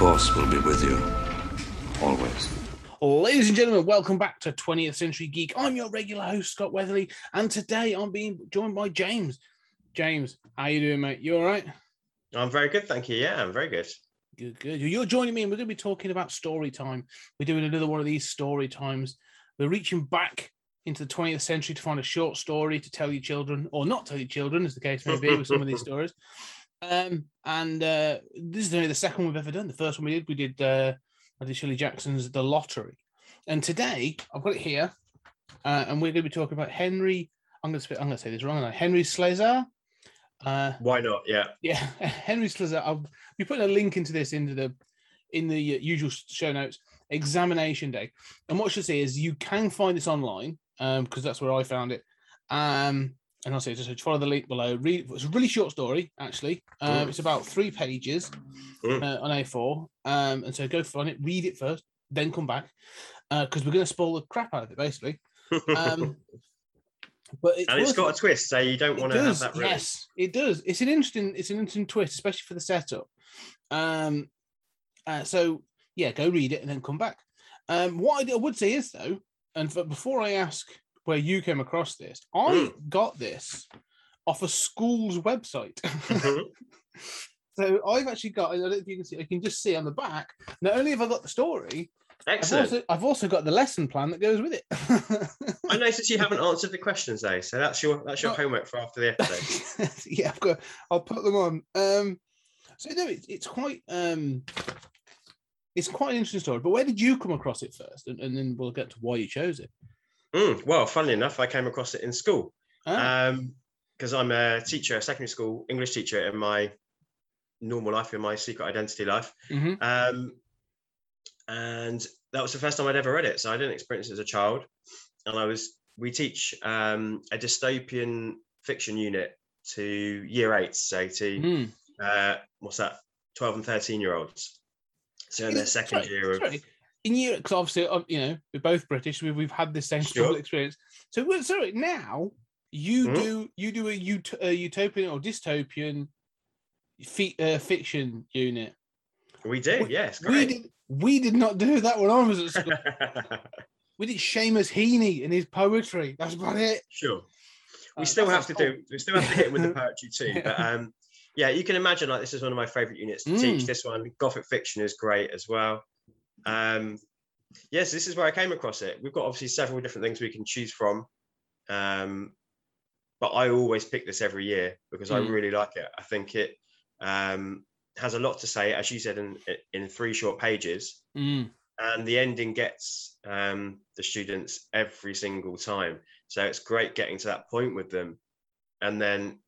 The Force will be with you. Always. Ladies and gentlemen, welcome back to 20th Century Geek. I'm your regular host, Scott Weatherly, and today I'm being joined by James. James, how you doing, mate? You all right? I'm very good, thank you. Yeah, I'm very good. Good, good. You're joining me, and we're going to be talking about story time. We're doing another one of these story times. We're reaching back into the 20th century to find a short story to tell your children, or not tell your children, as the case may be with some of these stories. Um, and uh, this is only the second we've ever done. The first one we did, we did uh, I did Shirley Jackson's The Lottery. And today I've got it here, uh, and we're going to be talking about Henry. I'm going to I'm going to say this wrong. Henry Slesar. Uh, Why not? Yeah. yeah, Henry Slesar. I'll be putting a link into this into the in the uh, usual show notes. Examination Day, and what you should say is you can find this online um, because that's where I found it. Um, and I'll say just follow the link below. Read. It's a really short story, actually. Um, it's about three pages Mm. uh, on A4. Um, and so go find it, read it first, then come back because we're going to spoil the crap out of it, basically. Um, but it's and it's got it. a twist, so you don't want to have that. Ruined. Yes, it does. It's an interesting, it's an interesting twist, especially for the setup. Um, uh, so yeah, go read it and then come back. Um, what I, I would say is though, and for, before I ask where you came across this, I got this off a school's website. Mhm. so I've actually got. I don't know if you can see. I can just see on the back. Not only have I got the story, I've Excellent. also, I've also got the lesson plan that goes with it. I noticed you haven't answered the questions though, so that's your that's your No. homework for after the episode. yeah, I've got. I'll put them on. Um, so no, it's it's quite um, it's quite an interesting story. But where did you come across it first, and, and then we'll get to why you chose it. Mm, well, funnily enough, I came across it in school because I'm a teacher, a secondary school English teacher in my normal life, in my secret identity life. mhm. Um, and that was the first time I'd ever read it. So I didn't experience it as a child. And I was, we teach um, a dystopian fiction unit to year eight, so to, Mm. uh, what's that, 12 and 13 year olds. So in their second sorry, year of, sorry. In Europe, because obviously, uh, you know, we're both British. We've, we've had the same Sure. experience. So, well, sorry, now you Mhm. do you do a, ut- a utopian or dystopian fi- uh, fiction unit. we do, we- yes, We did we did not do that when I was at school. we did Seamus Heaney and his poetry. That's about it. sure. We Uh, still have to a do, we still have to hit him with the poetry too. But um, yeah, you can imagine like this is one of my favorite units to teach. Mm. This one, Gothic fiction, is great as well. Um, yes, this is where I came across it. We've got obviously several different things we can choose from. Um, but I always pick this every year because I Mm. really like it. I think it um, has a lot to say, as you said, in in three short pages, Mm. and the ending gets um, the students every single time. So it's great getting to that point with them, and then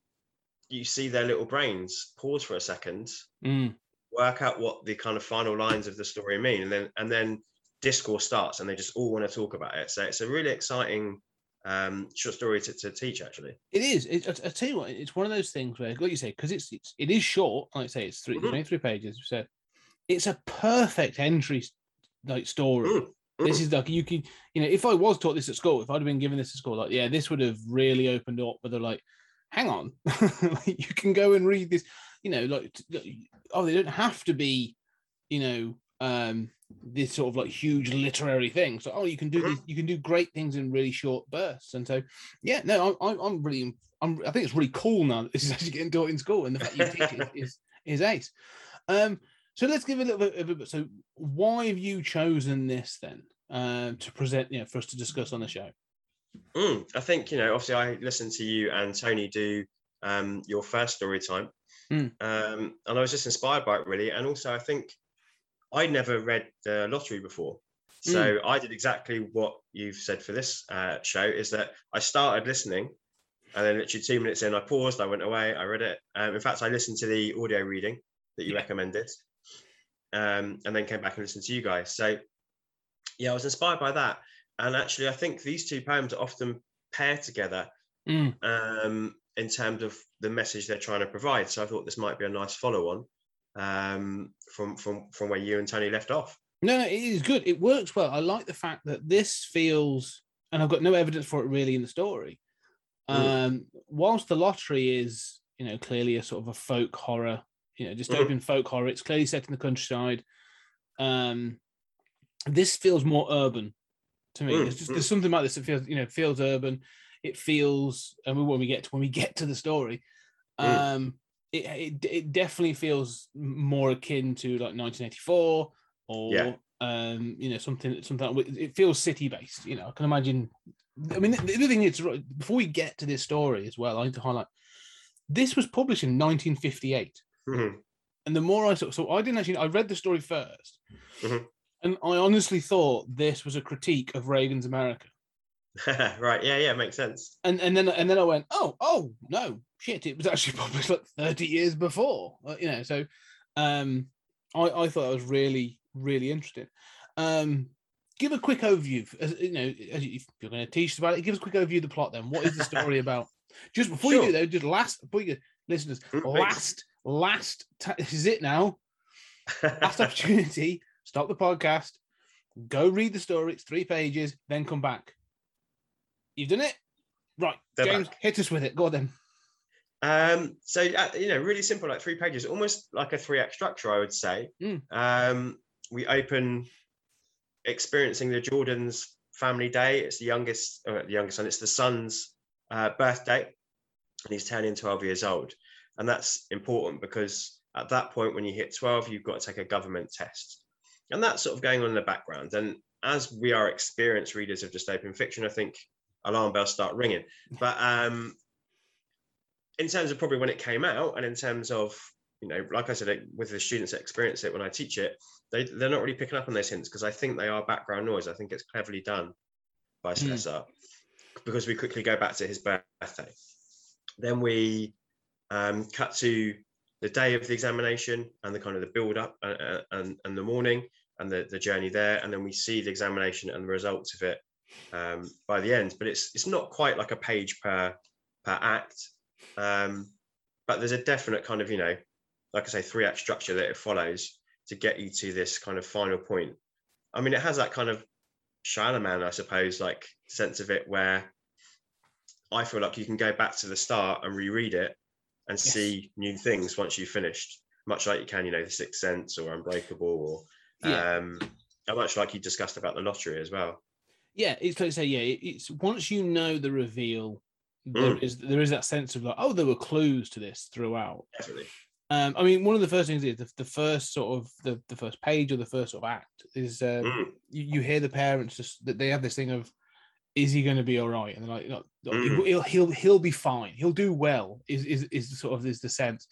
you see their little brains pause for a second, Mm. Work out what the kind of final lines of the story mean, and then and then discourse starts, and they just all want to talk about it. So it's a really exciting um, short story to, to teach, actually. It is. It, I, I tell you what, it's one of those things where, like you say, because it's, it's it is short. Like I say, it's three, Mhm. 23 pages. So it's a perfect entry like story. Mm, This mm. is like you can, you know, if I was taught this at school, if I'd have been given this at school, like yeah, this would have really opened up. But they're like, hang on, like, you can go and read this. You know, like oh, they don't have to be, you know, um this sort of like huge literary thing. So oh, you can do Mhm. this, you can do great things in really short bursts. And so yeah, no, I'm I'm, I'm really, I'm I think it's really cool now that this is actually getting taught in school, and the fact you teach it is is ace. Um, so let's give a little bit of a so why have you chosen this then um, to present, you know, for us to discuss on the show? Mm, I think you know. Obviously, I listened to you and Tony do um, your first story time, Mm. um, and I was just inspired by it really. And also, I think I never read the lottery before, so I did exactly what you've said for this uh, show. Is that I started listening, and then literally two minutes in, I paused, I went away, I read it. Um, in fact, I listened to the audio reading that you Yeah. recommended, um, and then came back and listened to you guys. So yeah, I was inspired by that. And actually, I think these two poems are often paired together Mm. um, in terms of the message they're trying to provide. So I thought this might be a nice follow-on um, from from from where you and Tony left off. No, no, it is good. It works well. I like the fact that this feels, and I've got no evidence for it really in the story. Mm. Um, whilst the lottery is, you know, clearly a sort of a folk horror, you know, dystopian folk horror. It's clearly set in the countryside. Um, this feels more urban to me. Mm, There's, just, there's something about this that feels, you know, feels urban. It feels, and when we get to when we get to the story, um, it, it it definitely feels more akin to like 1984 or Yeah. um, you know, something something. It feels city based. You know, I can imagine. I mean, the, the other thing is before we get to this story as well, I need to highlight this was published in 1958 Mhm. and the more I saw, so I didn't actually, I read the story 1st Mhm. and I honestly thought this was a critique of Reagan's America. right. Yeah. Yeah. Makes sense. And and then and then I went, oh, oh no, shit, it was actually published like 30 years before. You know, so um I, I thought that was really, really interesting. Um give a quick overview, as you know, as you- if you're going to teach us about it, give us a quick overview of the plot then. What is the story about? Just before you do though, just last before you go, listeners, please. last, last this is it now. last opportunity, stop the podcast, go read the story. It's three pages, then come back. You've done it? Right. They're James, back. hit us with it. Go on then. Um, so uh, you know, really simple, like three pages, almost like a three act structure, I would say. Mm. Um, we open experiencing the Jordan's family day. It's the youngest, uh, the youngest son. It's the son's uh, birthday, and he's turning 12 years old, and that's important because at that point, when you hit 12, you've got to take a government test, and that's sort of going on in the background. And as we are experienced readers of dystopian fiction, I think alarm bells start ringing. But um, in terms of probably when it came out and in terms of you know like i said with the students that experience it when i teach it they, they're not really picking up on those hints because i think they are background noise i think it's cleverly done by Hmm. Slesar because we quickly go back to his birthday then we um, cut to the day of the examination and the kind of the build up and, and, and the morning and the, the journey there and then we see the examination and the results of it um, by the end but it's it's not quite like a page per per act um, but there's a definite kind of you know like i say three act structure that it follows to get you to this kind of final point i mean it has that kind of Shyamalan, i suppose like sense of it where i feel like you can go back to the start and reread it and Yes. see new things once you've finished much like you can you know the sixth sense or unbreakable or Yeah. um much like you discussed about the lottery as well Yeah, it's like I say, yeah, it's once you know the reveal, there Mm. is there is that sense of like, oh, there were clues to this throughout. definitely Um, I mean, one of the first things is the, the first sort of the, the first page or the first sort of act is uh, Mm. you, you hear the parents just that they have this thing of, is he going to be all right? And they're like, no, Mm. he'll he'll he'll be fine. He'll do well. Is is is sort of is the sense,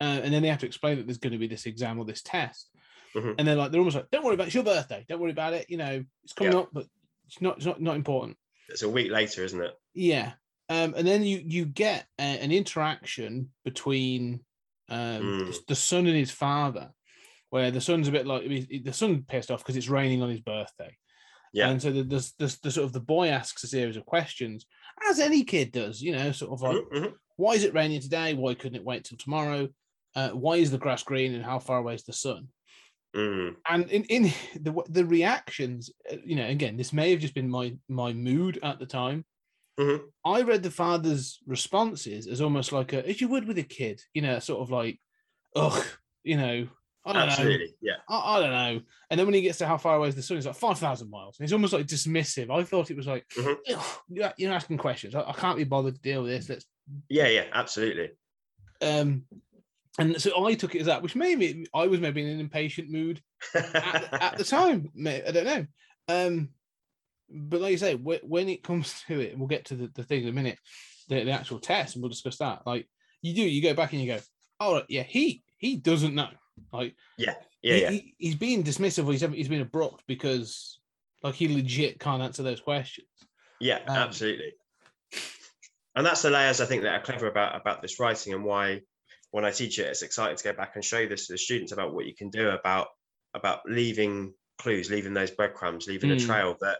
uh, and then they have to explain that there's going to be this exam or this test, Mhm. and they're like they're almost like, don't worry about it. it's your birthday. Don't worry about it. You know, it's coming Yeah. up, but it's not it's not not important. it's a week later isn't it Yeah. Um, and then you you get a, an interaction between um, Mm. the- son and his father, where the son's a bit like he- the son pissed off because it's raining on his birthday. Yeah. And so the, the, the, the sort of the boy asks a series of questions, as any kid does, you know, sort of like, Mhm, mhm. why is it raining today? Why couldn't it wait till tomorrow? Uh, why is the grass green and how far away is the sun? Mm. and in, in the the reactions uh, you know again this may have just been my my mood at the time Mhm. i read the father's responses as almost like a as you would with a kid you know sort of like ugh you know i don't know yeah. I, I don't know and then when he gets to how far away is the sun he's like 5000 miles and he's almost like dismissive i thought it was like Mhm. "Ugh, you're, you're asking questions I, I can't be bothered to deal with this let's Yeah, yeah, absolutely. um and so i took it as that which made me i was maybe in an impatient mood at, at the time. I don't know. Um, but like you say, when it comes to it, we'll get to the, the thing in a minute, the, the actual test, and we'll discuss that. Like you do, you go back and you go, oh yeah, he he doesn't know. Like yeah, he- yeah. he- he's being dismissive or he's he's been abrupt because like he legit can't answer those questions. Yeah, Um, absolutely. And that's the layers I think that are clever about about this writing and why when I teach it, it's exciting to go back and show this to the students about what you can do about about leaving clues, leaving those breadcrumbs, leaving a Mm. trail that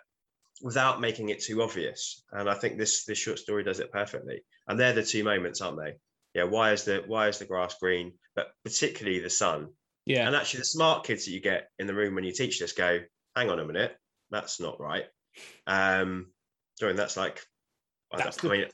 without making it too obvious. And I think this this short story does it perfectly. And they're the two moments, aren't they? Yeah. Why is the why is the grass green? But particularly the sun. Yeah. And actually, the smart kids that you get in the room when you teach this go, hang on a minute, that's not right. Um, Join, that's like, I, That's I the- mean,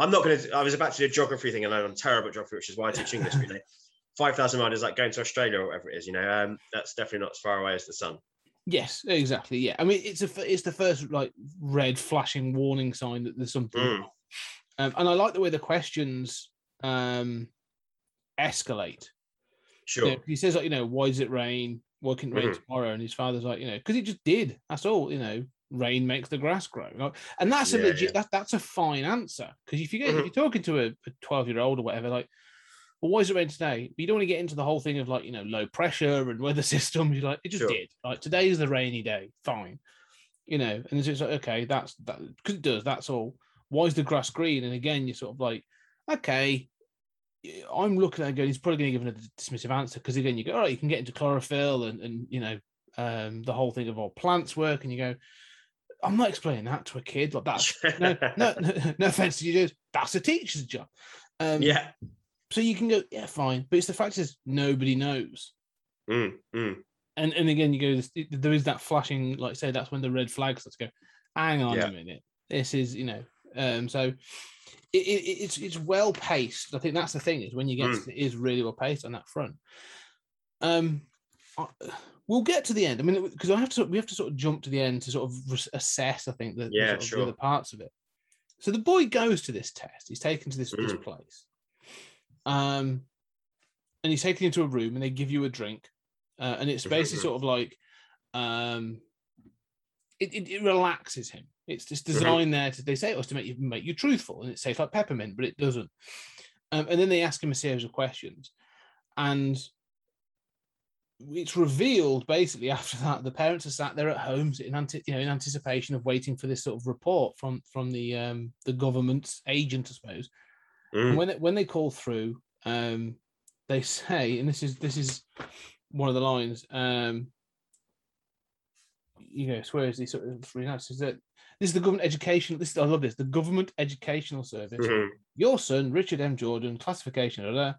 I'm not going to. I was about to do a geography thing, and I'm terrible at geography, which is why I teach English. Really, five thousand miles is like going to Australia or whatever it is. You know, um, that's definitely not as far away as the sun. Yes, exactly. Yeah, I mean, it's a it's the first like red flashing warning sign that there's something. Mm. Um, and I like the way the questions um, escalate. Sure. You know, he says like, you know, why does it rain? Why can't it rain Mhm. tomorrow? And his father's like, you know, because it just did. That's all. You know, rain makes the grass grow. And that's a Yeah, legit. yeah. That, that's a fine answer. Because if you get if Mhm. you're talking to a twelve year old or whatever, like, well, why is it rain today? But you don't want to get into the whole thing of like, you know, low pressure and weather systems. You're like, it just Sure. did. Like today's the rainy day. Fine. You know, and it's just like, okay, that's that because it does. That's all. Why is the grass green? And again, you're sort of like, okay, I'm looking at it going, he's probably going to give it a dismissive answer because again, you go, all right, you can get into chlorophyll and and you know um, the whole thing of all plants work, and you go, I'm not explaining that to a kid like that's no no no, no offense to you, dude, that's a teacher's job. Um, yeah. So you can go, yeah, fine, but it's the fact is nobody knows. Mm, mm. And and again, you go, there is that flashing, like say, that's when the red flags let's go. Hang on Yeah. a minute, this is you know, um, so it, it, it's it's well paced. I think that's the thing is when you get Mm. to, it is really well paced on that front. Um, I- we'll get to the end. I mean, because I have to we have to sort of jump to the end to sort of assess. I think the, the Yeah, sort of the other parts of it. So the boy goes to this test. He's taken to this this Mm. place, um, and he's taken into a room, and they give you a drink, uh, and it's basically Mhm. sort of like, um, it, it, it relaxes him. It's just designed there to they say it was to make you make you truthful, and it tastes like peppermint, but it doesn't. Um, and then they ask him a series of questions, and it's revealed basically after that the parents are sat there at home in anti- you know in anticipation of waiting for this sort of report from from the um the government's agent i suppose Mm. when it, when they call through um they say and this is this is one of the lines um you know swears these sort of is that this is the government education this i love this the government educational service Mhm. your son, Richard M. Jordan, classification, blah, blah,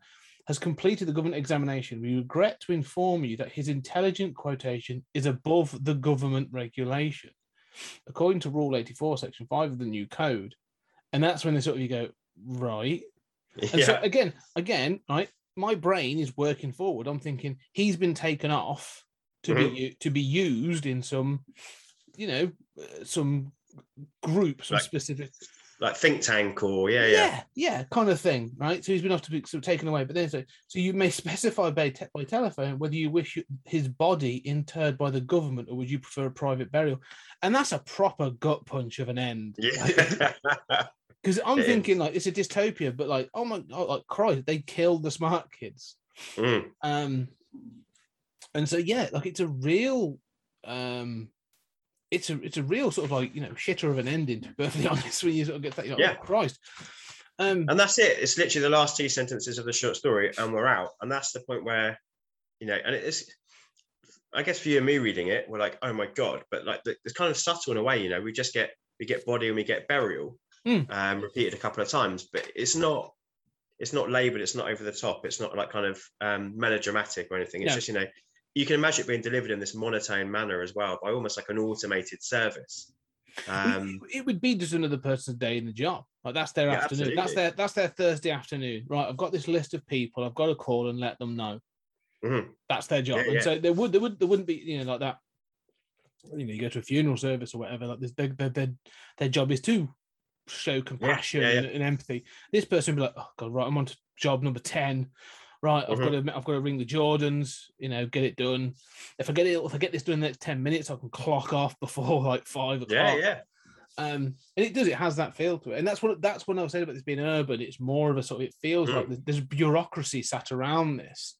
has completed the government examination. We regret to inform you that his intelligent quotation is above the government regulation, according to Rule 84, Section 5 of the new code. And that's when they sort of you go, right. And so again, again, right, my brain is working forward. I'm thinking he's been taken off to Mhm. be to be used in some, you know, uh, some group, some Like- specific Like think tank or yeah, yeah. yeah, yeah, kind of thing, right? So he's been off to be sort of taken away, but then so, so you may specify by, te- by telephone whether you wish his body interred by the government or would you prefer a private burial, and that's a proper gut punch of an end. Yeah. Because I'm It is. thinking like it's a dystopia, but like oh my god, like Christ, they killed the smart kids. Mm. Um, and so yeah, like it's a real, um, it's a it's a real sort of like you know shitter of an ending. To be perfectly honest, when you sort of get that, you're like, Yeah. oh, Christ. Um, And that's it. It's literally the last two sentences of the short story, and we're out. And that's the point where, you know, and it's, I guess for you and me reading it, we're like, oh my god, but like the- it's kind of subtle in a way. You know, we just get we get body and we get burial, Hmm. um, repeated a couple of times, but it's not it's not laboured. It's not over the top. It's not like kind of um, melodramatic or anything. It's No. just you know, you can imagine it being delivered in this monotone manner as well, by almost like an automated service. Um, it would be just another person's day in the job. Like that's their Yeah, afternoon. That's their that's their Thursday afternoon. Right. I've got this list of people. I've got to call and let them know. Mhm. That's their job. Yeah, and yeah. so there would there would there wouldn't be you know like that. You know, you go to a funeral service or whatever. Like this, their, their, their, their job is to show compassion. And, and empathy. This person would be like, oh god, right, I'm on to job number ten. Right, I've Mm-hmm. got to I've got to ring the Jordans. You know, get it done. If I get it, if I get this done in the next ten minutes, I can clock off before like five o'clock yeah, yeah. um and it does it has that feel to it and that's what that's what i was saying about this being urban it's more of a sort of it feels Mm. like there's, there's bureaucracy sat around this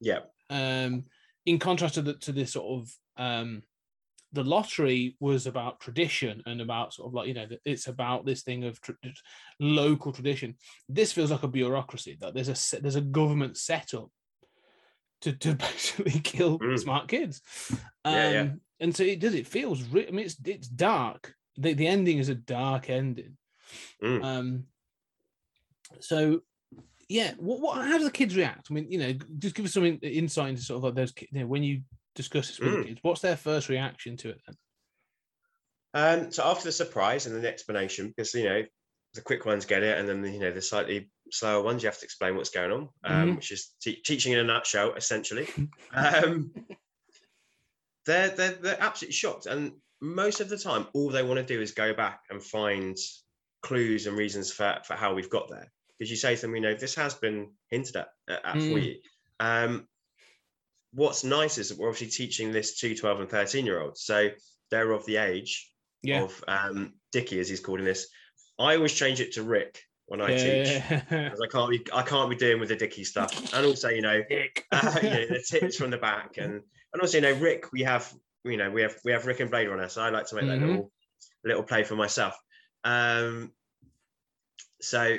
Yeah. um in contrast to the to this sort of um the lottery was about tradition and about sort of like you know it's about this thing of local tradition this feels like a bureaucracy that there's a there's a government setup to, to basically kill Mm. smart kids. Um, Yeah, yeah. And so it does. It feels. Re- I mean, it's it's dark. The the ending is a dark ending. Mm. Um. So, yeah. What what? How do the kids react? I mean, you know, just give us some insight into sort of like those. You know, when you discuss this with Mm. the kids, what's their first reaction to it then? Um, so after the surprise and the explanation, because you know the quick ones get it, and then the, you know the slightly slower ones you have to explain what's going on, um, Mhm. which is te- teaching in a nutshell, essentially. um, they're, they're they're absolutely shocked, and most of the time, all they want to do is go back and find clues and reasons for for how we've got there. Because you say to them, you know, this has been hinted at, at for Mm. you. Um, what's nice is that we're obviously teaching this to 12 and 13 year olds, so they're of the age Yeah. of um, Dickie, as he's calling this. I always change it to Rick when I teach yeah. because I can't be I can't be doing with the Dickie stuff. And also, you know, uh, you know the tips from the back, and and also, you know, Rick, we have you know we have we have Rick and Blade Runner, so I like to make that Mhm. little little play for myself. Um, so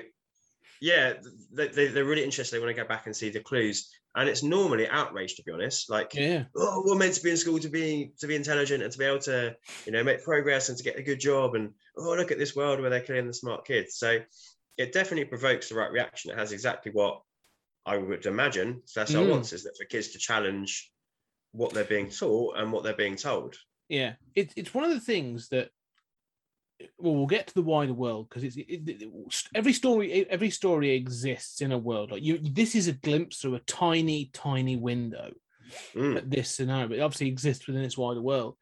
yeah, they, they, they're really interested. They want to go back and see the clues, and it's normally outrage to be honest. Like yeah. oh, we're meant to be in school to be to be intelligent and to be able to, you know, make progress and to get a good job. And oh, look at this world where they're killing the smart kids. So it definitely provokes the right reaction. It has exactly what I would imagine Cecil Mm. wants is that for kids to challenge what they're being taught and what they're being told. Yeah, it's it's one of the things that. Well, we'll get to the wider world because it's it, it- every story. Every story exists in a world. Like you, this is a glimpse through a tiny, tiny window Mm, at this scenario. But it obviously exists within this wider world.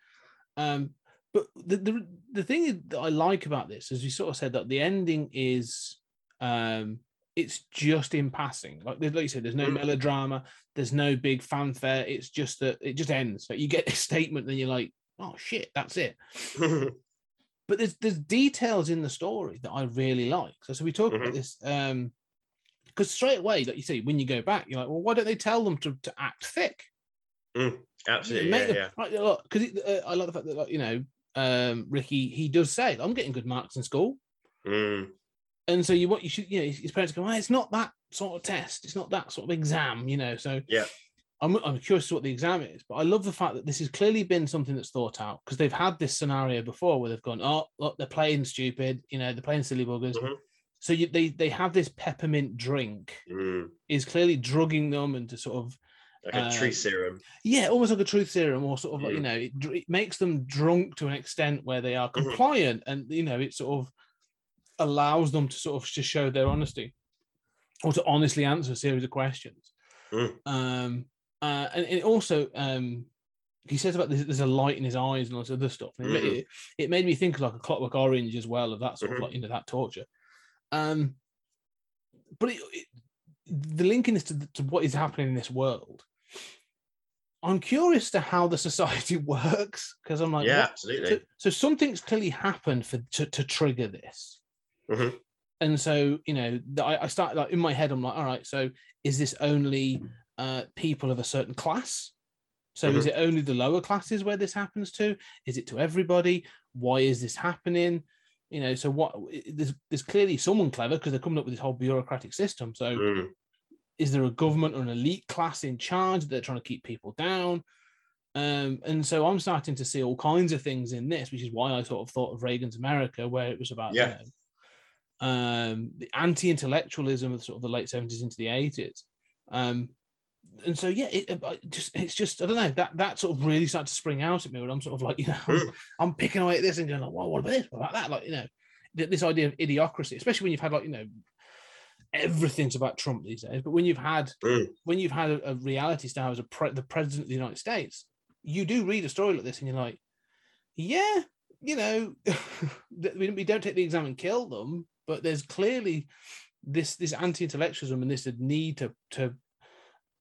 Um, but the, the the thing that I like about this, as you sort of said, that the ending is, um, it's just in passing. Like like you said, there's no Mm. melodrama. There's no big fanfare. It's just that it just ends. Like you get this statement, then you're like, oh shit, that's it. but there's there's details in the story that I really like. So, so we talk about Mhm. this um because straight away, like you say, when you go back, you're like, well, why don't they tell them to, to act thick? Absolutely, Make yeah, them- yeah. Look, because uh, I like the fact that, like, you know, um, Ricky, he does say, I'm getting good marks in school. Mm, And so you what you should, you know, his parents go, well, it's not that sort of test, it's not that sort of exam, you know. So Yeah. I'm, I'm curious what the exam is, but I love the fact that this has clearly been something that's thought out because they've had this scenario before where they've gone, oh, look, they're playing stupid, you know, they're playing silly buggers. Mhm. So you, they they have this peppermint drink mm. is clearly drugging them into sort of Like a Uh, tree serum. yeah, almost like a truth serum, or sort of like you Mm. know, it, it makes them drunk to an extent where they are Mhm. compliant, and you know, it sort of allows them to sort of to show their honesty or to honestly answer a series of questions. Mm. Um, uh, and it also, um, he says about this, there's a light in his eyes and all this other stuff. And it, it, it made me think of like a Clockwork Orange as well, of that sort Mhm. of like you know that torture. Um, but it, it, the linking this to, the- to what is happening in this world. I'm curious to how the society works because I'm like, yeah, what- absolutely. so, so something's clearly happened for to, to trigger this. Mhm. And so, you know, I, I start like in my head, I'm like, all right, so is this only uh, people of a certain class? So is Mhm. it only the lower classes where this happens to? Is it to everybody? Why is this happening? You know, so what? There's, there's clearly someone clever because they're coming up with this whole bureaucratic system. So Mm, is there a government or an elite class in charge that they're trying to keep people down? Um, and so I'm starting to see all kinds of things in this, which is why I sort of thought of Reagan's America, where it was about Yeah. you know, um, the anti-intellectualism of sort of the late 70s into the 80s. Um, and so yeah, it, it just it's just I don't know that that sort of really started to spring out at me when I'm sort of like you know I'm. I'm picking away at this and going like, well, what about this? What about that? Like you know, this idea of idiocracy, especially when you've had like you know everything's about Trump these days. But when you've had Mm. when you've had a, a reality star as a pre- the president of the United States, you do read a story like this and you're like, yeah, you know, we, we don't take the exam and kill them, but there's clearly this this anti-intellectualism and this need to to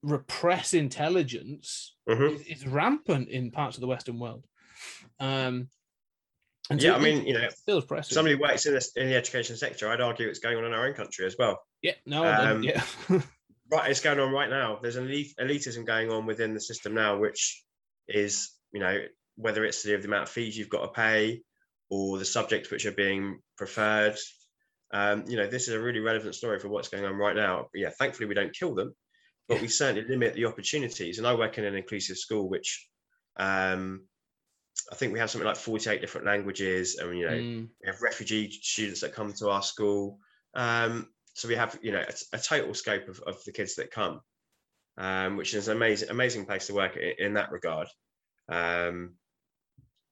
repress intelligence mhm. is, is rampant in parts of the Western world. Um, and so Yeah, I mean, you know, feels pressing. somebody works in, this, in the education sector, I'd argue it's going on in our own country as well. yeah, no, um, yeah, Right, it's going on right now. There's an elitism going on within the system now, which is, you know, whether it's to do with the amount of fees you've got to pay or the subjects which are being preferred. Um, you know, this is a really relevant story for what's going on right now. Yeah, thankfully we don't kill them. But we certainly limit the opportunities. And I work in an inclusive school, which um, I think we have something like 48 different languages, and you know, Mm, we have refugee students that come to our school. Um, so we have, you know, a, a total scope of, of the kids that come, um, which is an amazing, amazing place to work in, in that regard. Um,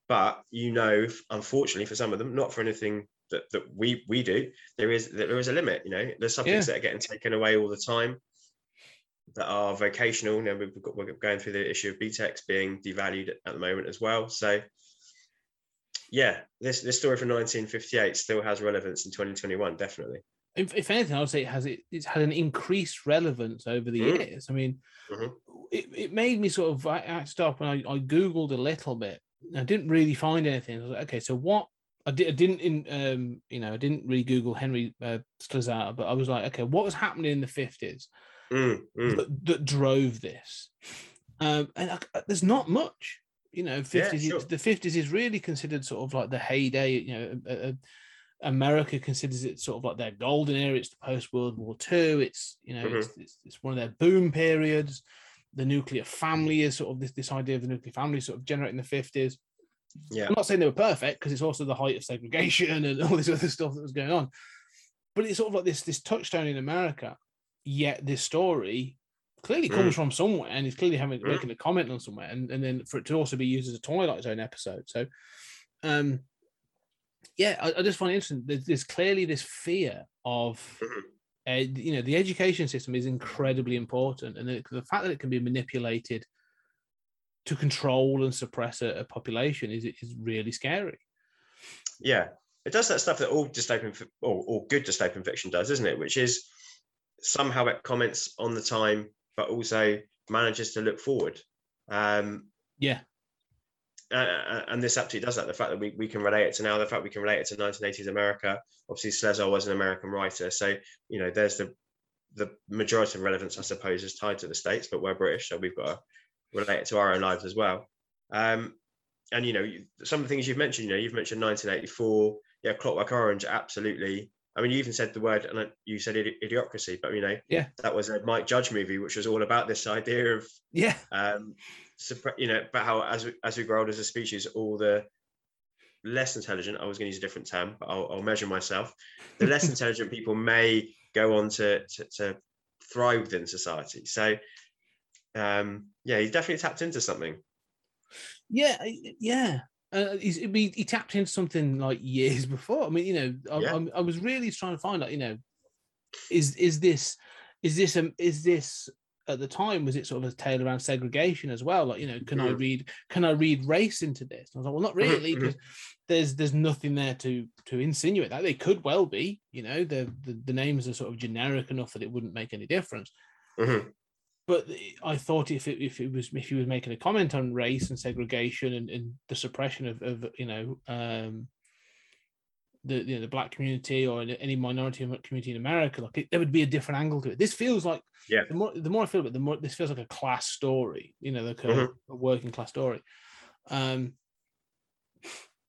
but you know, unfortunately, for some of them, not for anything that, that we we do, there is there is a limit. You know, there's subjects that are getting taken away all the time that are vocational. You know, we've got, we're going through the issue of BTECs being devalued at the moment as well. So, yeah, this this story from 1958 still has relevance in 2021, definitely. if, if anything, I would say it has it, it's had an increased relevance over the Mm. years. I mean, Mhm. it, it made me sort of I, I stopped and I, I googled a little bit. I didn't really find anything. I was like, okay, so what? I, did, I didn't in um you know I didn't really Google Henry uh, but I was like, okay, what was happening in the fifties Mm, mm. that, that drove this? Um, and I, there's not much. You know, fifties. sure. The fifties is really considered sort of like the heyday. You know, uh, uh, America considers it sort of like their golden era. It's the post World War II. It's you know, it's, it's, it's one of their boom periods. The nuclear family is sort of this, this idea of the nuclear family sort of generating the fifties. Yeah. I'm not saying they were perfect because it's also the height of segregation and all this other stuff that was going on. But it's sort of like this this touchstone in America. Yet this story clearly comes from somewhere and is clearly having Mm. making a comment on somewhere, and, and then for it to also be used as a Twilight Zone episode. So, um, yeah, I, I just find it interesting. There's, there's clearly this fear of, Mhm. uh, you know, the education system is incredibly important, and the, the fact that it can be manipulated to control and suppress a, a population is is really scary. Yeah, it does that stuff that all dystopian or, or good dystopian fiction does, isn't it? Which is somehow it comments on the time, but also manages to look forward. Um, Yeah, uh, and this absolutely does that. The fact that we, we can relate it to now, the fact we can relate it to 1980s America. Obviously, Slesar was an American writer, so you know there's the the majority of relevance, I suppose, is tied to the states, but we're British, so we've got to relate it to our own lives as well. Um, and you know, some of the things you've mentioned, you know, you've mentioned 1984, yeah, Clockwork Orange, absolutely. I mean, you even said the word, and you said idi- idiocracy, but you know, Yeah. that was a Mike Judge movie, which was all about this idea of yeah, um, you know, about how as we, as we grow older as a species, all the less intelligent, I was going to use a different term, but I'll, I'll measure myself. The less intelligent people may go on to, to, to thrive within society. So, um, yeah, he definitely tapped into something. yeah, yeah. Uh, I mean, he tapped into something like years before. I mean, you know, I, Yeah. I'm- I was really trying to find out, you know, is is this is this um is this at the time was it sort of a tale around segregation as well? Like, you know, can I Mhm. read can I read race into this? And I was like, well, not really, mhm. because there's there's nothing there to to insinuate that they could well be. You know, the, the the names are sort of generic enough that it wouldn't make any difference. Mhm. But I thought if it, if it was if he was making a comment on race and segregation and, and the suppression of, of you know um, the you know, the black community or any minority community in America, like it, there would be a different angle to it. This feels like Yeah. The more the more I feel it, the more this feels like a class story. You know, like a, Mhm. a working class story. Um,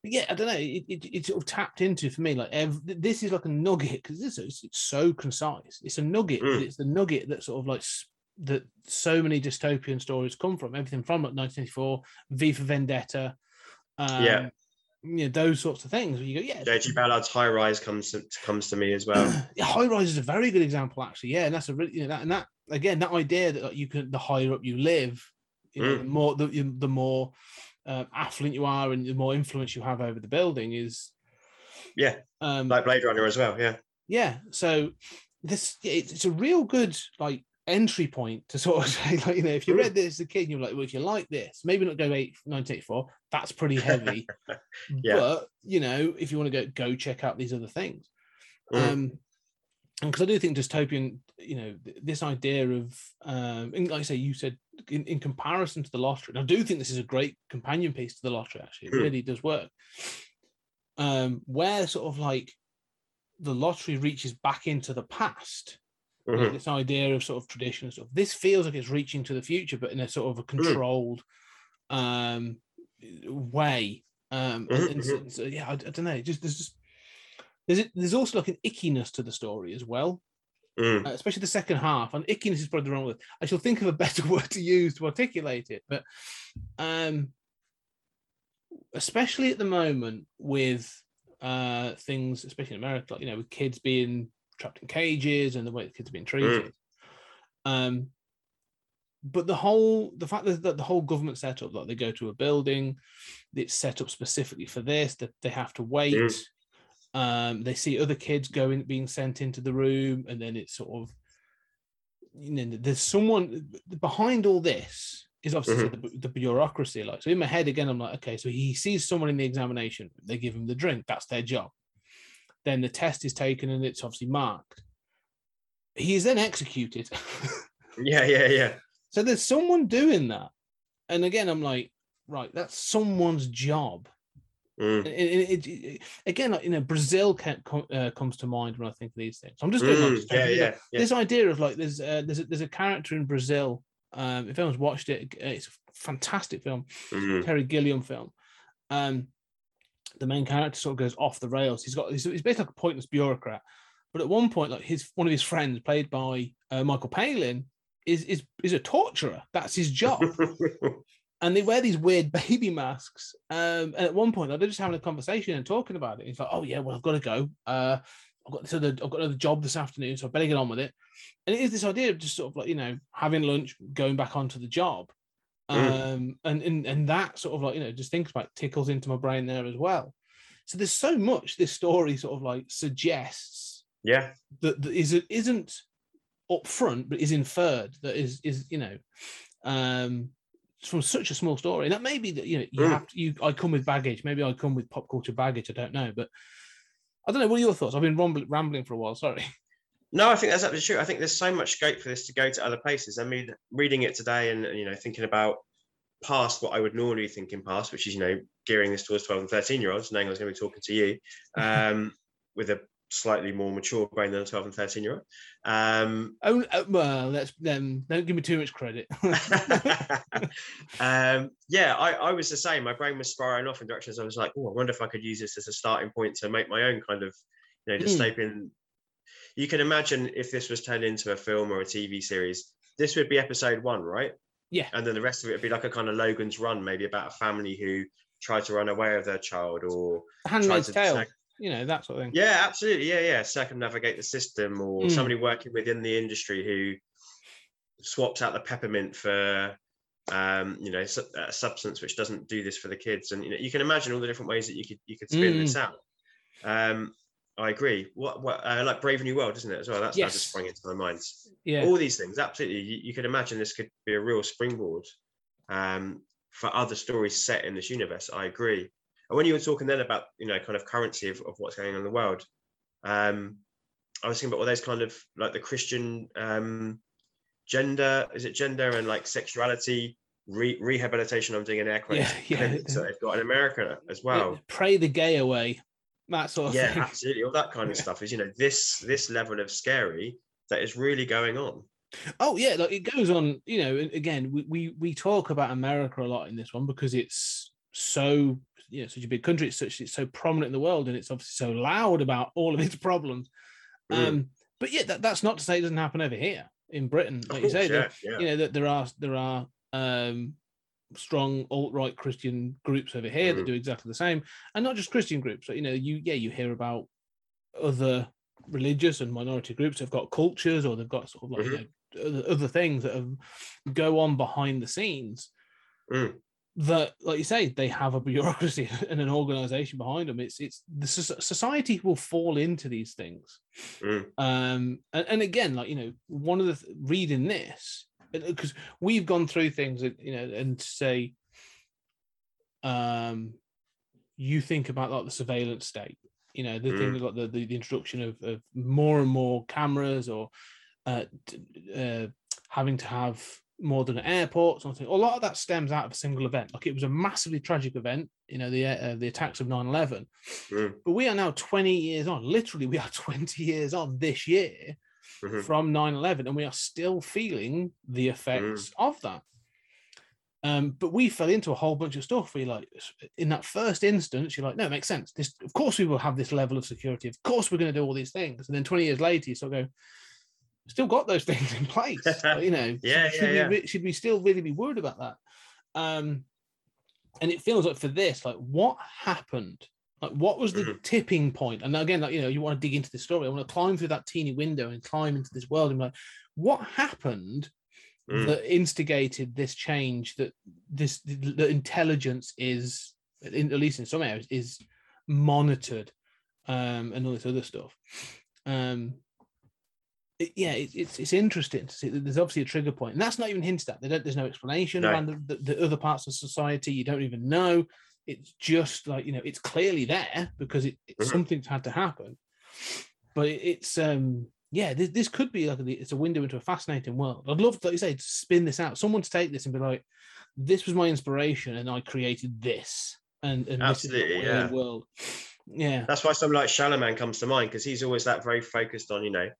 yeah, I don't know. It, it, it sort of tapped into for me like ev- this is like a nugget because this is it's so concise. It's a nugget. but Mm. It's the nugget that sort of like that so many dystopian stories come from. Everything from like 1984, V for Vendetta. Um, Yeah. You know, those sorts of things where you go, yeah, J.G. Ballard's High Rise comes to, comes to me as well. yeah, high rise is a very good example, actually. Yeah, and that's a really, you know, that, and that again, that idea that like, you can, the higher up you live, you know, Mm. the more the, the more um, affluent you are, and the more influence you have over the building is, Yeah, um, like Blade Runner as well. Yeah. yeah. So this, it's, it's a real good like entry point to sort of say, like, you know, if you Mm. read this as a kid, you're like, well, if you like this, maybe not go eight, 1984, that's pretty heavy. Yeah. But you know, if you want to go go check out these other things. Mm. Um because I do think dystopian, you know, th- this idea of um and like I say, you said in, in comparison to the lottery, and I do think this is a great companion piece to the lottery, actually. It Hmm. really does work. Um, where sort of like the lottery reaches back into the past Mhm. this idea of sort of tradition and stuff. This feels like it's reaching to the future, but in a sort of a controlled um, way. Um, and- Mhm, and so, so, yeah, I, I don't know. Just there's just there's there's also like an ickiness to the story as well. Mm. uh, especially the second half. And ickiness is probably the wrong word. I shall think of a better word to use to articulate it. But um, especially at the moment with uh, things, especially in America, like, you know, with kids being trapped in cages and the way the kids are being treated. Um, but the whole the fact that the whole government setup, like they go to a building, it's set up specifically for this, that they have to wait. Mm. Um, they see other kids going being sent into the room, and then it's sort of you know, there's someone behind all this is obviously the, the bureaucracy. Like, so in my head again, I'm like, okay, so he sees someone in the examination, they give him the drink, that's their job. Then the test is taken and it's obviously marked. He is then executed. Yeah, yeah, yeah. so there's someone doing that. And again, I'm like, right, that's someone's job. Mm. It, it- it- again, like you know, Brazil can, uh, comes to mind when I think of these things. I'm just doing Mm, yeah, to- yeah, yeah. this idea of like there's uh, there's a, there's a character in Brazil. Um, if anyone's watched it, it's a fantastic film, Mhm. Terry Gilliam film. Um, the main character sort of goes off the rails. He's got he's, he's basically like a pointless bureaucrat. But at one point, like his one of his friends, played by uh, Michael Palin, is is is a torturer. That's his job and they wear these weird baby masks. Um, and at one point, like, they're just having a conversation and talking about it. He's like, "Oh yeah, well, I've got to go. Uh, I've got so the, I've got another job this afternoon, so I better get on with it." And it is this idea of just sort of like you know having lunch, going back onto the job, um, Mm. and and and that sort of like you know just thinks about tickles into my brain there as well. So there's so much this story sort of like suggests yeah, that, that is it isn't upfront but is inferred that is is you know um from such a small story. And that may be that you know you Mm. have to you i come with baggage. Maybe i come with pop culture baggage. I don't know but i don't know. What are your thoughts? I've been rambling, rambling for a while. Sorry No, I think that's absolutely true. I think there's so much scope for this to go to other places. I mean, reading it today and you know thinking about past what I would normally think in past, which is you know gearing this towards 12 and 13 year olds, knowing I was going to be talking to you um, with a slightly more mature brain than a 12 and 13 year old. Um, oh uh, well let's um, don't give me too much credit um, yeah, I, I was the same. My brain was spiraling off in directions. I was like, oh, I wonder if I could use this as a starting point to make my own kind of, you know, Mm. You can imagine if this was turned into a film or a TV series, this would be episode one, right? Yeah. And then the rest of it would be like a kind of Logan's Run, maybe about a family who tried to run away with their child or handmaid's tale sac- you know that sort of thing yeah, absolutely. Yeah, yeah. Circumnavigate the system or Mm. somebody working within the industry who swaps out the peppermint for, um, you know, su- a substance which doesn't do this for the kids. And you know, you can imagine all the different ways that you could you could spin this out. Um, I agree. What what uh, like Brave New World, isn't it as well? That's Yes. just sprung into my mind. yeah All these things, absolutely. You, you could imagine this could be a real springboard um, for other stories set in this universe. I agree. And when you were talking then about you know kind of currency of, of what's going on in the world, um, I was thinking about all those kind of like the Christian um, gender, is it gender and like sexuality re- rehabilitation? I'm doing an air quotes. Yeah, yeah. that they've got in America as well. pray the gay away that sort of Yeah, thing absolutely. All that kind of stuff is you know this this level of scary that is really going on. Oh yeah, like it goes on. You know, again, we, we we talk about America a lot in this one because it's so you know such a big country. It's such it's so prominent in the world, and it's obviously so loud about all of its problems. Mm. Um, but yeah, that, that's not to say it doesn't happen over here in Britain. Like you say, course, there- yeah, yeah. you know that there are there are um strong alt right Christian groups over here that Mhm. do exactly the same, and not just Christian groups. But you know, you yeah, you hear about other religious and minority groups have got cultures or they've got sort of like you know, other, other things that have, go on behind the scenes Mm. that like you say they have a bureaucracy and an organization behind them it's it's the society will fall into these things Mm. um and, and again like you know one of the th- reading this because we've gone through things you know and say um you think about like the surveillance state you know the thing like the, the, the introduction of, of more and more cameras or uh, uh having to have more than airports or something a lot of that stems out of a single event. Like it was a massively tragic event you know the uh, the attacks of 9-11 Mm. but we are now 20 years on literally we are 20 years on this year Mhm. from 9-11 and we are still feeling the effects of that um, but we fell into a whole bunch of stuff. We like in that first instance, you're like, no, it makes sense. This, of course, we will have this level of security. Of course, we're going to do all these things. And then 20 years later, you sort of go, still got those things in place. you know, Yeah, should, yeah, we, yeah. re- should we still really be worried about that? Um, and it feels like for this, like what happened? Like what was the Mhm. tipping point? And again, like you know, you want to dig into the story. I want to climb through that teeny window and climb into this world and be like, what happened Mm. that instigated this change? That this the intelligence is, in, at least in some areas, is monitored, um, and all this other stuff. Um, it- yeah, it, it's it's interesting to see that there's obviously a trigger point, and that's not even hinted at. There's no explanation No. around the, the, the other parts of society. You don't even know. It's just like you know, it's clearly there because it, it's Mhm. something's had to happen. But it, it's um yeah, this, this could be like a, it's a window into a fascinating world. I'd love, like you say, to spin this out. Someone to take this and be like, "This was my inspiration, and I created this." And, and this is Absolutely, my yeah. world. Yeah, That's why someone like Shyamalan comes to mind because he's always that very focused on, you know,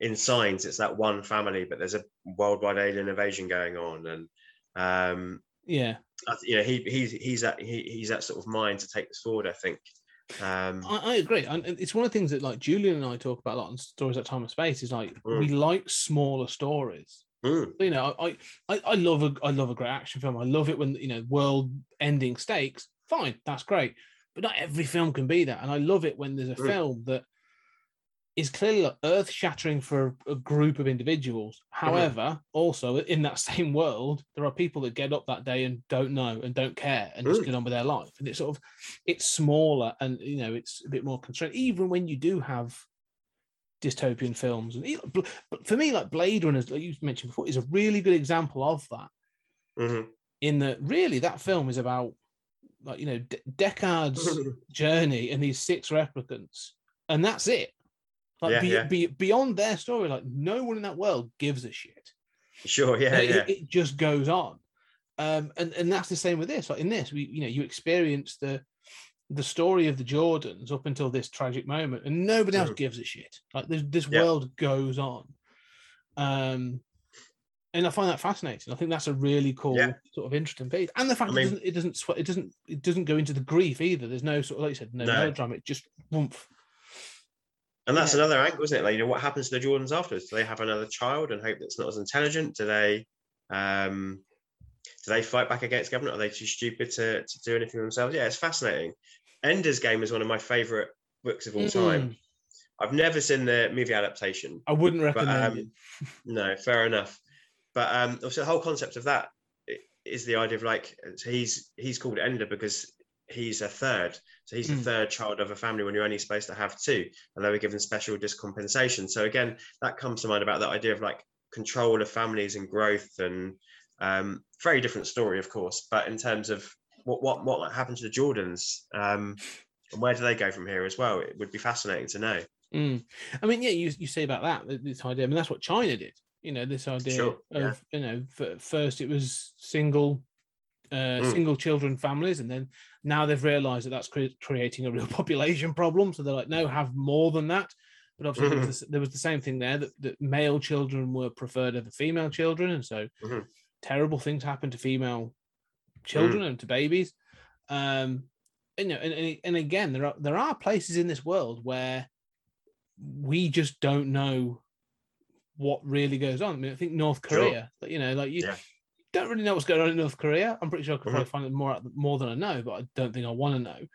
in signs it's that one family, but there's a worldwide alien invasion going on, and um, yeah. I you know, he he's he's that he, he's that sort of mind to take this forward. I think. Um, I, I agree, and and it's one of the things that like Julian and I talk about a lot in stories at Time of Space. Is like Mm. we like smaller stories. mm, You know, I, I I love a I love a great action film. I love it when you know world-ending stakes. Fine, that's great, but not every film can be that. And I love it when there's a Mm. film that is clearly like earth-shattering for a, group of individuals. However, also in that same world, there are people that get up that day and don't know and don't care and just Mm. get on with their life. And it's sort of it's smaller and you know it's a bit more constrained. Even when you do have dystopian films, and but for me, like Blade Runner, like you mentioned before, is a really good example of that. mhm. In that, really, that film is about like you know De- Deckard's journey and these six replicants, and that's it. Like Yeah, be, yeah. be, beyond their story, like no one in that world gives a shit. Sure, yeah, Like, yeah, it, it just goes on. Um and and that's the same with this. Like in this we you know you experience the the story of the jordans up until this tragic moment and nobody else gives a shit. Like this, this Yeah. world goes on. Um and i find that fascinating. I think that's a really cool Yeah. sort of interesting piece. And the fact I it doesn't it doesn't it doesn't it doesn't go into the grief either. There's no sort of like you said no, No. melodrama. It just woomph And that's Yeah. another angle, isn't it? Like, you know, what happens to the Jordans afterwards? Do they have another child and hope that's not as intelligent? Do they, um, do they fight back against government? Are they too stupid to, to do anything themselves? Yeah, it's fascinating. Ender's Game is one of my favorite books of all time. Mm, I've never seen the movie adaptation. i wouldn't recommend um, it No, fair enough. But um, also the whole concept of that is the idea of like so he's he's called Ender because he's a third. So he's Mm. the third child of a family when you're only supposed to have two, and they were given special discompensation. So again, that comes to mind about that idea of like control of families and growth and um, very different story, of course. But in terms of what what what might happen to the Jordans, um, and where do they go from here as well? It would be fascinating to know. Mm. I mean, yeah, you, you say about that this idea. I mean, that's what China did. You know, this idea Sure, of yeah. you know, first it was single, uh, Mm. single children families, and then now they've realised that that's cre- creating a real population problem. So they're like, no, have more than that. But obviously, there, Mm-hmm. was the, there was the same thing there that, that male children were preferred over female children, and so Mhm. terrible things happen to female Mm. children and to babies. Um, and, you know, and, and, again, there are there are places in this world where we just don't know what really goes on. I mean, I think North Korea, like, you know, like you Yeah. Don't really know what's going on in North Korea. I'm pretty sure I could probably find out more more than I know, but I don't think I want to know.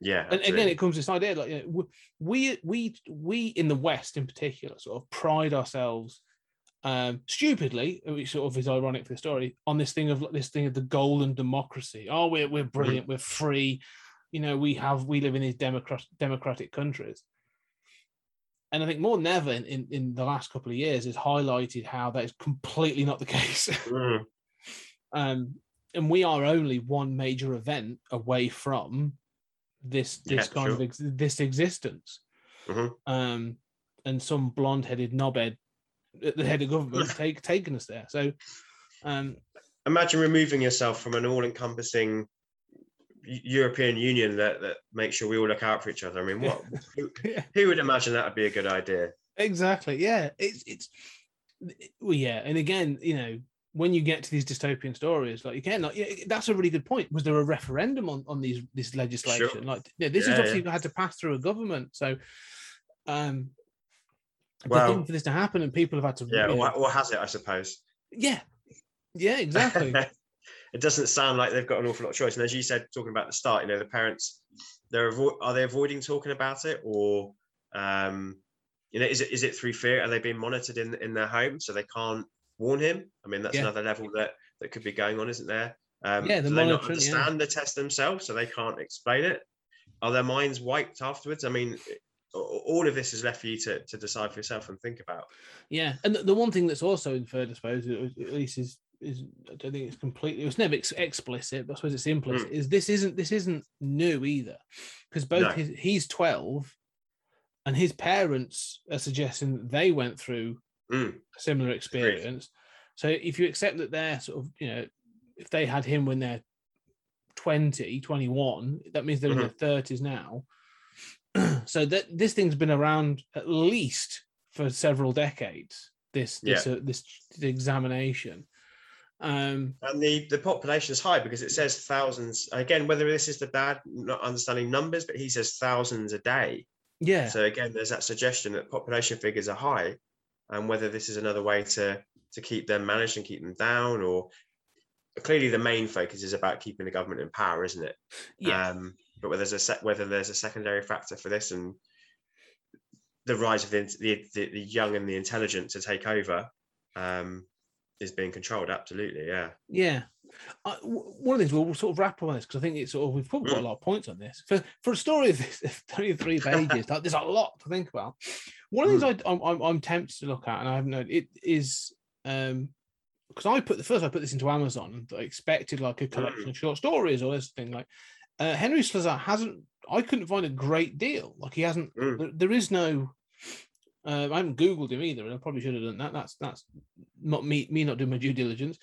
Yeah, And again, it comes to this idea like you know, we we we in the West in particular sort of pride ourselves um stupidly, which sort of is ironic for the story, on this thing of this thing of the golden democracy. Oh, we're we're brilliant, we're free. You know, we have we live in these democrat democratic countries. And I think more than ever in, in, in the last couple of years has highlighted how that is completely not the case. Mm, um, and we are only one major event away from this this Yeah, kind of ex- this existence. Mhm. Um, and some blonde-headed knobhead at the head of government take taking us there. So, um, imagine removing yourself from an all-encompassing European Union that, that makes sure we all look out for each other. I mean, what who, who would imagine that would be a good idea? exactly, yeah, it's it's well, yeah, and again, you know. When you get to these dystopian stories, like again, like yeah, that's a really good point. Was there a referendum on on these this legislation? Like, yeah, this is Yeah, obviously had to pass through a government. So, um, Well- for this to happen, and people have had to. Yeah, you know- or, or has it? I suppose. yeah, yeah, exactly. it doesn't sound like they've got an awful lot of choice. And as you said, talking about the start, you know, the parents, they're avo- are they avoiding talking about it, or um, you know, is it is it through fear? Are they being monitored in in their home so they can't warn him? I mean, that's Yeah. another level that that could be going on, isn't there? Um, Yeah, the do they not monitoring, yeah. understand the test themselves, so they can't explain it? Are their minds wiped afterwards? I mean, all of this is left for you to, to decide for yourself and think about. Yeah, and the, one thing that's also inferred, I suppose, at least is is I don't think it's completely. It was never ex- explicit, but I suppose it's implicit. Is this isn't this isn't new either, because both No. his, he's twelve, and his parents are suggesting that they went through Mm, similar experience. So if you accept that they're sort of you know, if they had him when they're 20, 21, that means they're in Mhm. their 30s now. so that this thing's been around at least for several decades. This this uh, this examination. Um, And the, the population is high because it says thousands. Again, whether this is the dad not understanding numbers, but he says thousands a day. yeah, So again, there's that suggestion that population figures are high, and whether this is another way to to keep them managed and keep them down, or clearly the main focus is about keeping the government in power, isn't it? yeah, Um, but whether there's a sec- whether there's a secondary factor for this and the rise of the, the, the, the young and the intelligent to take over um, is being controlled. Absolutely, yeah. yeah. I, one of the things we'll, we'll sort of wrap up on this because I think it's sort of we've probably got Mm. a lot of points on this for for a story of this of 33 pages. like, there's a lot to think about. One of the things I, I'm, I'm I'm tempted to look at, and I haven't known it is um because I put the first I put this into Amazon and I expected like a collection of short stories or this thing like uh, Henry Slesar hasn't. I couldn't find a great deal. Like he hasn't. Mm. There, there is no. Uh, I haven't googled him either, and I probably should have done that. That's that's not me me not doing my due diligence.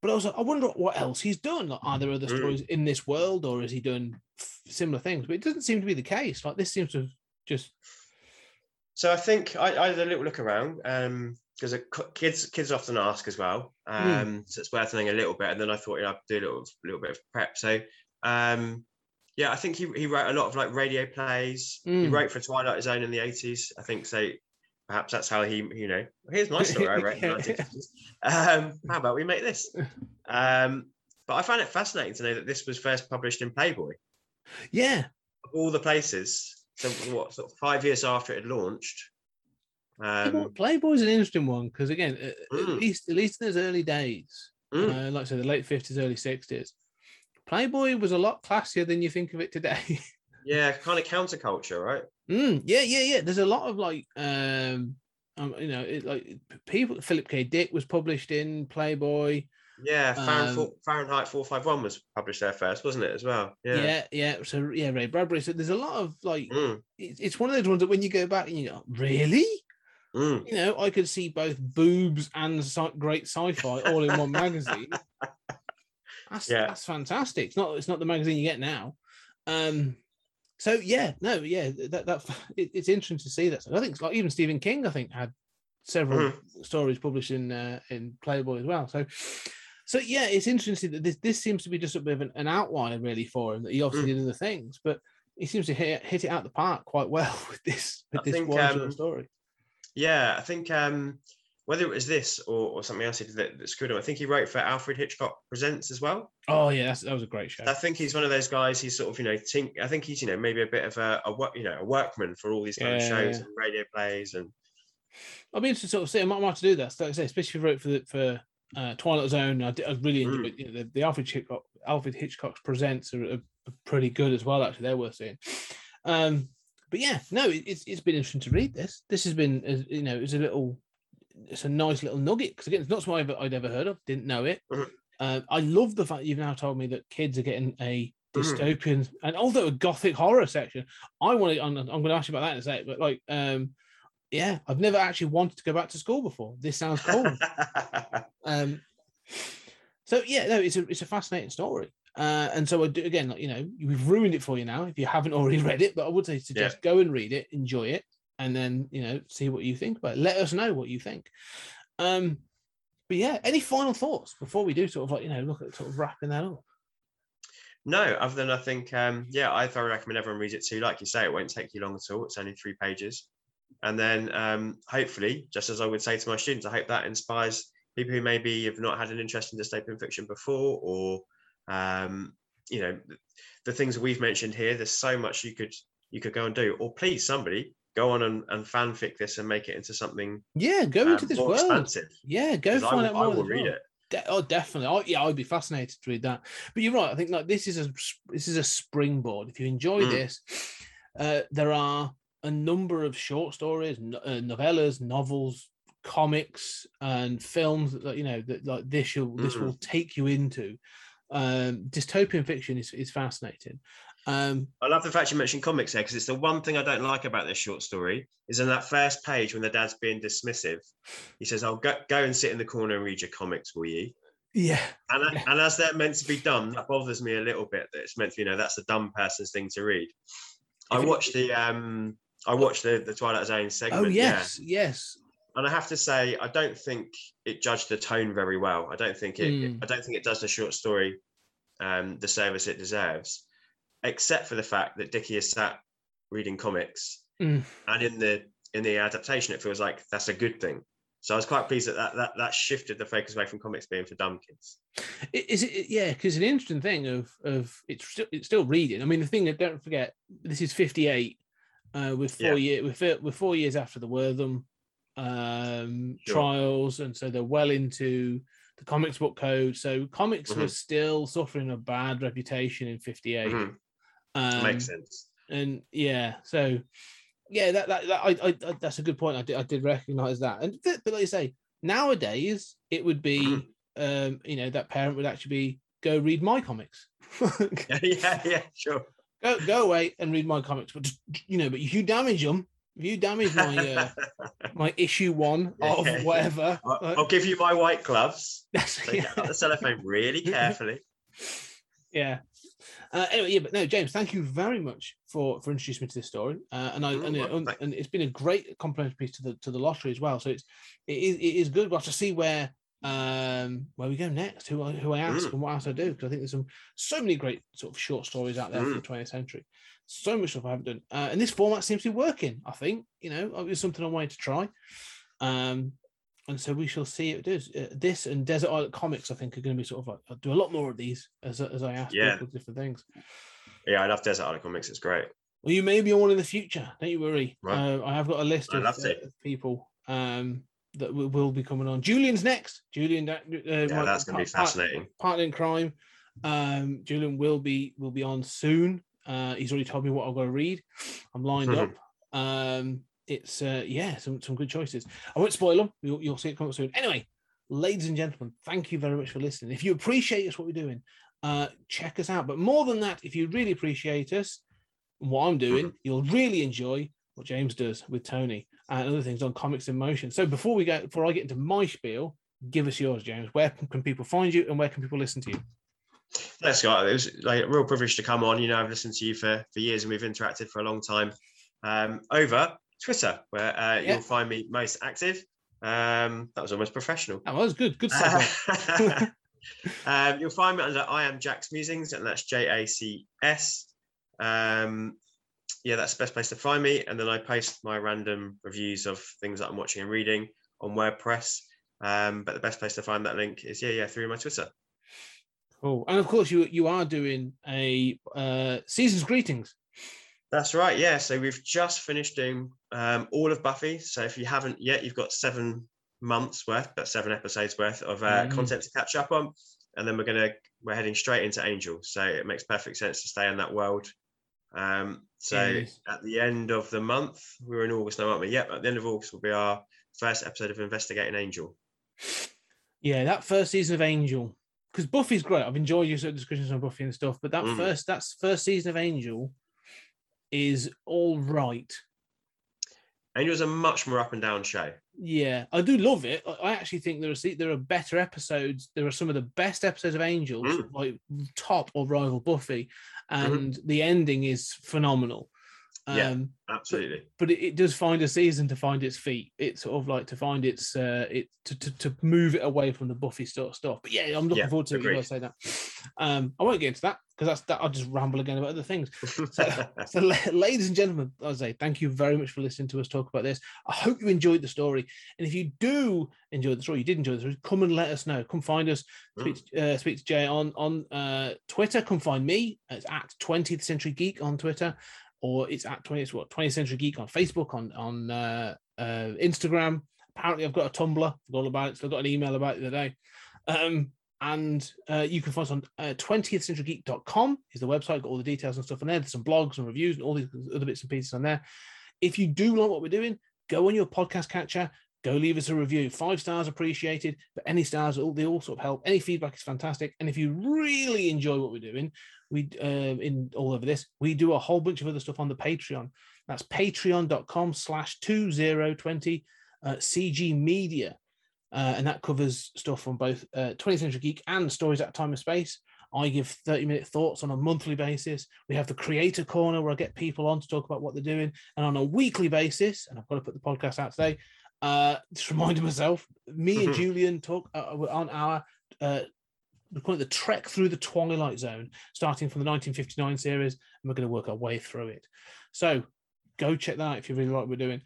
But I was like, I wonder what else he's done. Like, are there other Mm. stories in this world, or is he doing f- similar things? But it doesn't seem to be the case. Like this seems to have just So I think I, I had a little look around because kids kids often ask as well. Um, So it's worth knowing a little bit. And then I thought, you know, I'd do a little little bit of prep. So um, yeah, I think he, he wrote a lot of like radio plays. He Mm. wrote for Twilight Zone in the eighties. I think so. Perhaps that's how he, you know, here's my story I wrote. in the Yeah. 1950s. Um, how about we make this? Um, but I found it fascinating to know that this was first published in Playboy. yeah, Of all the places, so what, sort of five years after it had launched. Playboy- Um, Playboy's an interesting one because again, at, at Mm. least at least in his early days, mm, uh, like I said, the late fifties, early sixties, Playboy was a lot classier than you think of it today. yeah, kind of counterculture, right? Mm, yeah, yeah, yeah. There's a lot of like, um, um you know, it, like people. Philip K. Dick was published in Playboy. Yeah, Fahrenheit, Um, Fahrenheit 451 was published there first, wasn't it, as well? Yeah. Yeah. yeah, So yeah, Ray Bradbury. So there's a lot of like, Mm, it's, it's one of those ones that when you go back and you go, really? mm. You know, I could see both boobs and great sci-fi all in one magazine. That's Yeah. that's fantastic. It's not it's not the magazine you get now. Um, so yeah, no, yeah, that that it, it's interesting to see that. I think like even Stephen King, I think had several stories published in uh, in Playboy as well. So. So yeah, it's interesting that this this seems to be just a bit of an, an outlier really for him that he obviously did other things, but he seems to hit, hit it out the park quite well with this with I this think, one um, story. Yeah, I think um, whether it was this or, or something else he did that, that screwed him, I think he wrote for Alfred Hitchcock Presents as well. Oh yeah, that's, that was a great show. I think he's one of those guys. He's sort of, you know, think. I think he's, you know, maybe a bit of a, a you know, a workman for all these kind of shows yeah. and radio plays and I'll be interested to sort of see. I might, have to do that. Like I say, especially if you wrote for the, for uh, Twilight Zone. I, did, I really Mm. enjoyed you know, the, the Alfred Hitchcock. Alfred Hitchcock's presents are, are pretty good as well. Actually, they're worth seeing. Um, but yeah, no, it, it's it's been interesting to read this. This has been, you know, it's a little, it's a nice little nugget because again, it's not something I've, I'd ever heard of. Didn't know it. Mhm. Uh, I love the fact you've now told me that kids are getting a Mhm. dystopian and although a gothic horror section. I want to. I'm, I'm going to ask you about that in a sec. But like, um, yeah, I've never actually wanted to go back to school before. This sounds cool. um, so yeah, no, it's a it's a fascinating story. Uh, and so I do again, like you know, we've ruined it for you now if you haven't already read it. But I would say suggest go and read it, enjoy it, and then you know see what you think about it. Let us know what you think. Um, but yeah, any final thoughts before we do sort of like you know look at sort of wrapping that up? no, other than I think, um, yeah, I thoroughly recommend everyone reads it too. Like you say, it won't take you long at all. It's only three pages. And then um, hopefully, just as I would say to my students, I hope that inspires people who maybe have not had an interest in dystopian fiction before, or um, you know, the things we've mentioned here. There's so much you could you could go and do. Or please, somebody go on and, and fanfic this and make it into something Yeah, go um, into this world. expansive. Yeah, go find will- out more. I will read world. it. De- oh, definitely. Oh, yeah, I'd be fascinated to read that. But you're right. I think like this is a this is a springboard. If you enjoy Mm. this, uh, there are a number of short stories, no- uh, novellas, novels, comics, and films that you know that like this will this Mm. will take you into. Um, dystopian fiction is is fascinating. Um, I love the fact you mentioned comics there because it's the one thing I don't like about this short story is in that first page when the dad's being dismissive, he says, "I'll go, go and sit in the corner and read your comics, will you?" yeah, And, Yeah. and as they're meant to be dumb, that bothers me a little bit. That it's meant to, you know, that's a dumb person's thing to read. I watched the um, I watched the the Twilight Zone segment. oh yeah. yes, yes, and I have to say, I don't think it judged the tone very well. I don't think it. Mm. I don't think it does the short story um, the service it deserves, except for the fact that Dickie is sat reading comics, Mm. and in the in the adaptation, it feels like that's a good thing. So I was quite pleased that that that, that shifted the focus away from comics being for dumb kids. Is it? Yeah, because an interesting thing of of it's still it's still reading. I mean, the thing that don't forget, this is fifty eight, uh, with four Yeah. year with with four years after the Wertham um, Sure. trials, and so they're well into the comics book code. So comics Mhm. was still suffering a bad reputation in fifty eight. Um, Makes sense. and yeah, so yeah, that, that, that I, I, I that's a good point. I did I did recognize that, and but like you say, nowadays it would be, Mhm. um, you know, that parent would actually be go read my comics, yeah, yeah, sure. go go away and read my comics, but just, you know, but if you damage them, if you damage my uh, my issue one of whatever, I'll, I'll give you my white gloves. that's, yeah. out the cellophane really carefully. yeah. Uh, anyway, yeah, but no, James, thank you very much for for introducing me to this story, uh, and I Mm, and, and, it's been a great complimentary piece to the to the lottery as well. So it's it is it is good got to see where um where we go next, who I who I ask Mm. and what else I do because I think there's some so many great sort of short stories out there from the Mm. 20th century. So much stuff I haven't done, uh, and this format seems to be working. I think you know it was something I wanted to try. Um, and so we shall see it does. Uh, this and Desert Island Comics, I think, are going to be sort of like I'll do a lot more of these as as I ask Yeah. people different things. Yeah, I love Desert Island Comics. It's great. Well, you may be on in the future. Don't you worry. Right. Uh, I have got a list of, uh, of people um, that will, will be coming on. Julian's next. Julian, uh, Yeah, my that's going to be part- part- fascinating. partner in crime. Um, Julian will be will be on soon. Uh, he's already told me what I've got to read. I'm lined up. Um, it's uh, yeah, some some good choices. I won't spoil them. You'll, you'll see it come up soon. Anyway, ladies and gentlemen, thank you very much for listening. If you appreciate us, what we're doing, uh, check us out. But more than that, if you really appreciate us, and what I'm doing, you'll really enjoy what James does with Tony and other things on Comics in Motion. So before we go, before I get into my spiel, give us yours, James. Where can, can people find you, and where can people listen to you? Thanks, Scott. It was like a real privilege to come on. You know, I've listened to you for, for years and we've interacted for a long time um, over Twitter, where uh, Yeah. you'll find me most active. Um, that was almost professional. That was good. Good segue. um, you'll find me under I am Jack's Musings, and that's J A C S. Um, yeah, that's the best place to find me. And then I post my random reviews of things that I'm watching and reading on WordPress. Um, but the best place to find that link is yeah, yeah, through my Twitter. Cool. And of course, you you are doing a uh, season's greetings. That's right. Yeah. So we've just finished doing um, all of Buffy. So if you haven't yet, you've got seven months worth, but seven episodes worth of uh, Mm. content to catch up on. And then we're gonna we're heading straight into Angel. So it makes perfect sense to stay in that world. Um, so Yes. at the end of the month, we're in August now, aren't we? Yep. At the end of August will be our first episode of Investigating Angel. Yeah, that first season of Angel, because Buffy's great. I've enjoyed your sort of discussions on Buffy and stuff, but that Mm. first that's first season of Angel is all right. Angel's a much more up and down show. Yeah, I do love it. I- actually think there are there are better episodes. There are some of the best episodes of Angels, Mm. like top or rival Buffy, Mm-hmm. and the ending is phenomenal. Yeah. Um, Absolutely. but it, it does find a season to find its feet. It's sort of like to find its uh, it to, to, to move it away from the Buffy sort of stuff. But yeah, I'm looking Yeah, forward to it. You say that. Um, I won't get into that because that's that. I'll just ramble again about other things. So, so ladies and gentlemen, I say thank you very much for listening to us talk about this. I hope you enjoyed the story, and if you do enjoy the story, you did enjoy the story, come and let us know. Come find us. Speak, uh, speak to Jay on on uh, Twitter. Come find me. It's at 20th Century Geek on Twitter, or it's at 20th what 20th Century Geek on Facebook on on uh, uh, Instagram. Apparently, I've got a Tumblr. Forgot about it. Still got an email about it the other day. Um, and uh, you can find us on uh, 20thcenturygeek.com is the website, got all the details and stuff on there. There's some blogs and reviews and all these other bits and pieces on there. If you do like what we're doing, go on your podcast catcher, go leave us a review. Five stars appreciated, but any stars, they all sort of help. Any feedback is fantastic. And if you really enjoy what we're doing, we uh, in all over this, we do a whole bunch of other stuff on the Patreon. That's patreon.com slash 2020 uh, CG Media. Uh, and that covers stuff from both uh, 20th Century Geek and Stories at Time and Space. I give 30 minute thoughts on a monthly basis. We have the Creator Corner where I get people on to talk about what they're doing. And on a weekly basis, and I've got to put the podcast out today, uh, just reminding myself, me and Julian talk uh, on our, uh, we call it the trek through the Twilight Zone, starting from the 1959 series, and we're going to work our way through it. So go check that out if you really like what we're doing.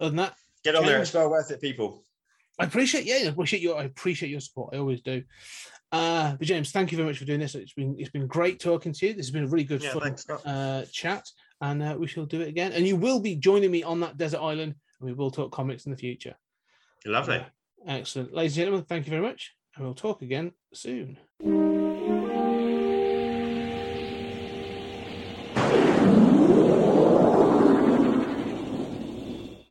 Other than that, Get on there. James. It's well worth it, people. I appreciate yeah, I appreciate your I appreciate your support. I always do. Uh, but James, thank you very much for doing this. It's been it's been great talking to you. This has been a really good Yeah, fun thanks, uh, chat, and uh, we shall do it again. And you will be joining me on that desert island, and we will talk comics in the future. Lovely. Excellent, ladies and gentlemen. Thank you very much, and we'll talk again soon.